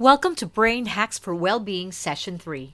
Welcome to Brain Hacks for Wellbeing Session 3.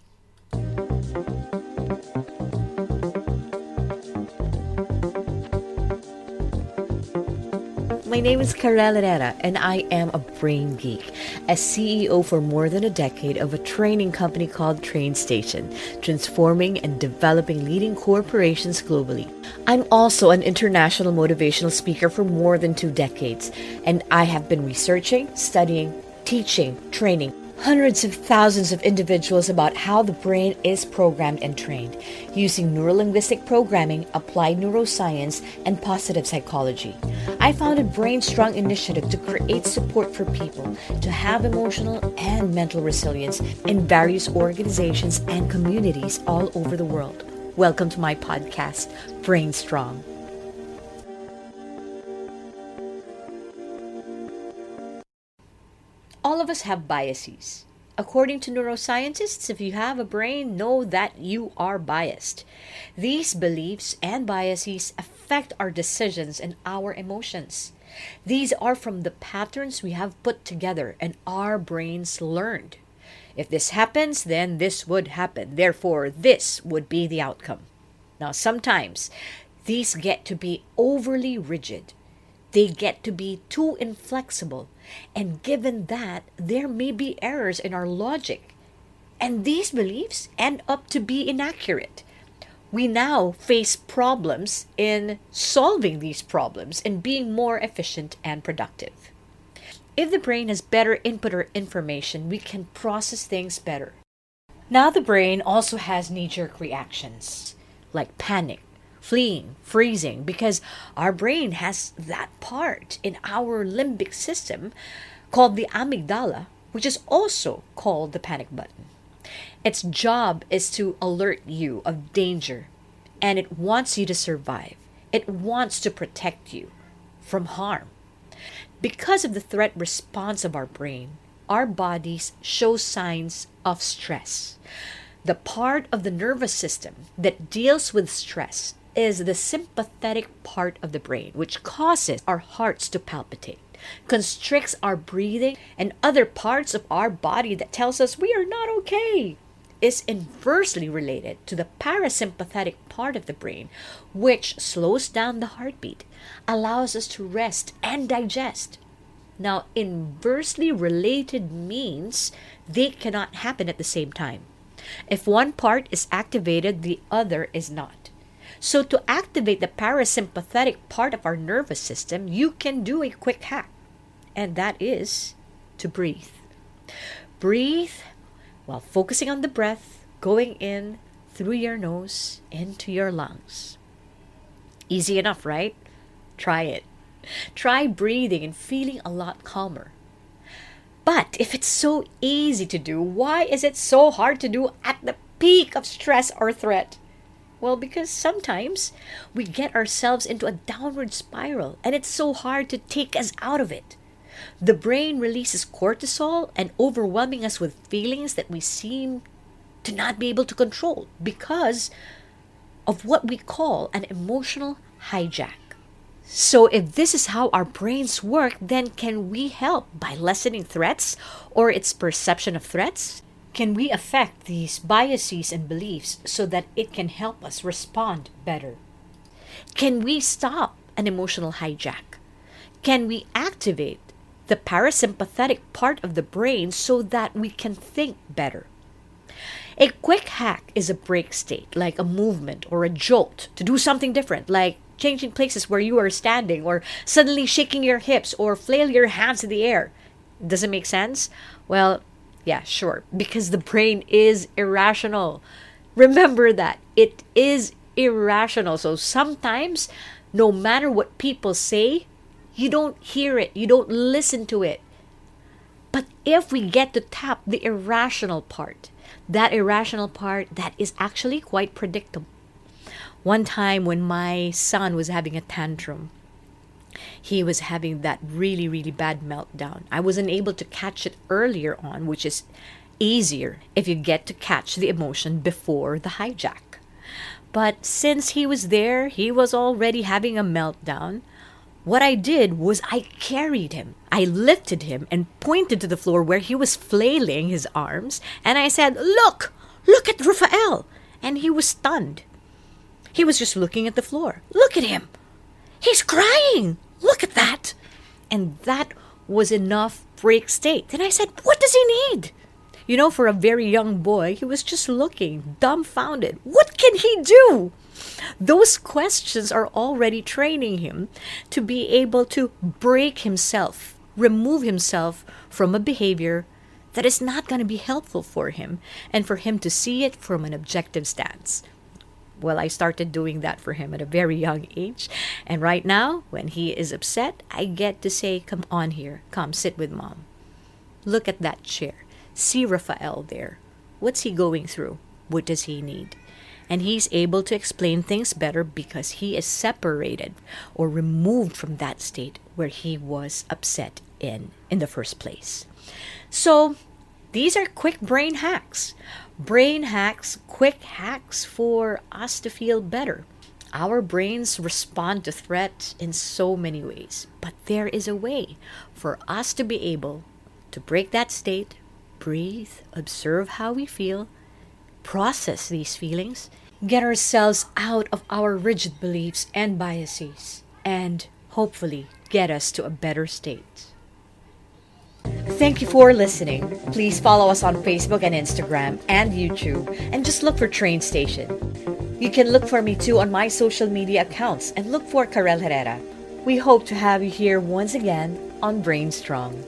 My name is Karel Herrera, and I am a brain geek, a CEO for more than a decade of a training company called TrainStation, transforming and developing leading corporations globally. I'm also an international motivational speaker for more than two decades, and I have been researching, studying, teaching, training hundreds of thousands of individuals about how the brain is programmed and trained using neurolinguistic programming, applied neuroscience, and positive psychology. I founded Brain Strong Initiative to create support for people to have emotional and mental resilience in various organizations and communities all over the world. Welcome to my podcast, Brain Strong. Of us have biases. According to neuroscientists, if you have a brain, know that you are biased. These beliefs and biases affect our decisions and our emotions. These are from the patterns we have put together and our brains learned. If this happens, then this would happen. Therefore, this would be the outcome. Now, sometimes these get to be overly rigid they get to be too inflexible. And given that, there may be errors in our logic. And these beliefs end up to be inaccurate. We now face problems in solving these problems and being more efficient and productive. If the brain has better input or information, we can process things better. Now, the brain also has knee jerk reactions like panic, fleeing, freezing, because our brain has that part in our limbic system called the amygdala, which is also called the panic button. Its job is to alert you of danger, and it wants you to survive. It wants to protect you from harm. Because of the threat response of our brain, our bodies show signs of stress. The part of the nervous system that deals with stress is the sympathetic part of the brain, which causes our hearts to palpitate, constricts our breathing, and other parts of our body that tells us we are not okay. Is inversely related to the parasympathetic part of the brain, which slows down the heartbeat, allows us to rest and digest. Now, inversely related means they cannot happen at the same time. If one part is activated, the other is not. So, to activate the parasympathetic part of our nervous system, you can do a quick hack, and that is to breathe. Breathe while focusing on the breath going in through your nose into your lungs. Easy enough, right? Try it. Try breathing and feeling a lot calmer. But if it's so easy to do, why is it so hard to do at the peak of stress or threat? Well, because sometimes we get ourselves into a downward spiral and it's so hard to take us out of it. The brain releases cortisol and overwhelming us with feelings that we seem to not be able to control because of what we call an emotional hijack. So, if this is how our brains work, then can we help by lessening threats or its perception of threats? Can we affect these biases and beliefs so that it can help us respond better? Can we stop an emotional hijack? Can we activate the parasympathetic part of the brain so that we can think better? A quick hack is a break state, like a movement or a jolt to do something different, like changing places where you are standing, or suddenly shaking your hips, or flail your hands in the air. Does it make sense? Well, yeah, sure. Because the brain is irrational. Remember that. It is irrational. So sometimes, no matter what people say, you don't hear it, you don't listen to it. But if we get to tap the irrational part, that irrational part that is actually quite predictable. One time when my son was having a tantrum, he was having that really, really bad meltdown. I wasn't able to catch it earlier on, which is easier if you get to catch the emotion before the hijack. But since he was there, he was already having a meltdown. what I did was I carried him. I lifted him and pointed to the floor where he was flailing his arms, and I said, Look! Look at Raphael! And he was stunned. He was just looking at the floor. Look at him! He's crying! Look at that! And that was enough break state. Then I said, What does he need? You know, for a very young boy, he was just looking, dumbfounded. What can he do? Those questions are already training him to be able to break himself, remove himself from a behavior that is not going to be helpful for him, and for him to see it from an objective stance. Well, I started doing that for him at a very young age. And right now, when he is upset, I get to say, Come on here, come sit with mom. Look at that chair. See Raphael there. What's he going through? What does he need? and he's able to explain things better because he is separated or removed from that state where he was upset in in the first place. So, these are quick brain hacks. Brain hacks, quick hacks for us to feel better. Our brains respond to threat in so many ways, but there is a way for us to be able to break that state, breathe, observe how we feel, process these feelings, get ourselves out of our rigid beliefs and biases, and hopefully get us to a better state. Thank you for listening. Please follow us on Facebook and Instagram and YouTube and just look for Train Station. You can look for me too on my social media accounts and look for Karel Herrera. We hope to have you here once again on Brain Strong.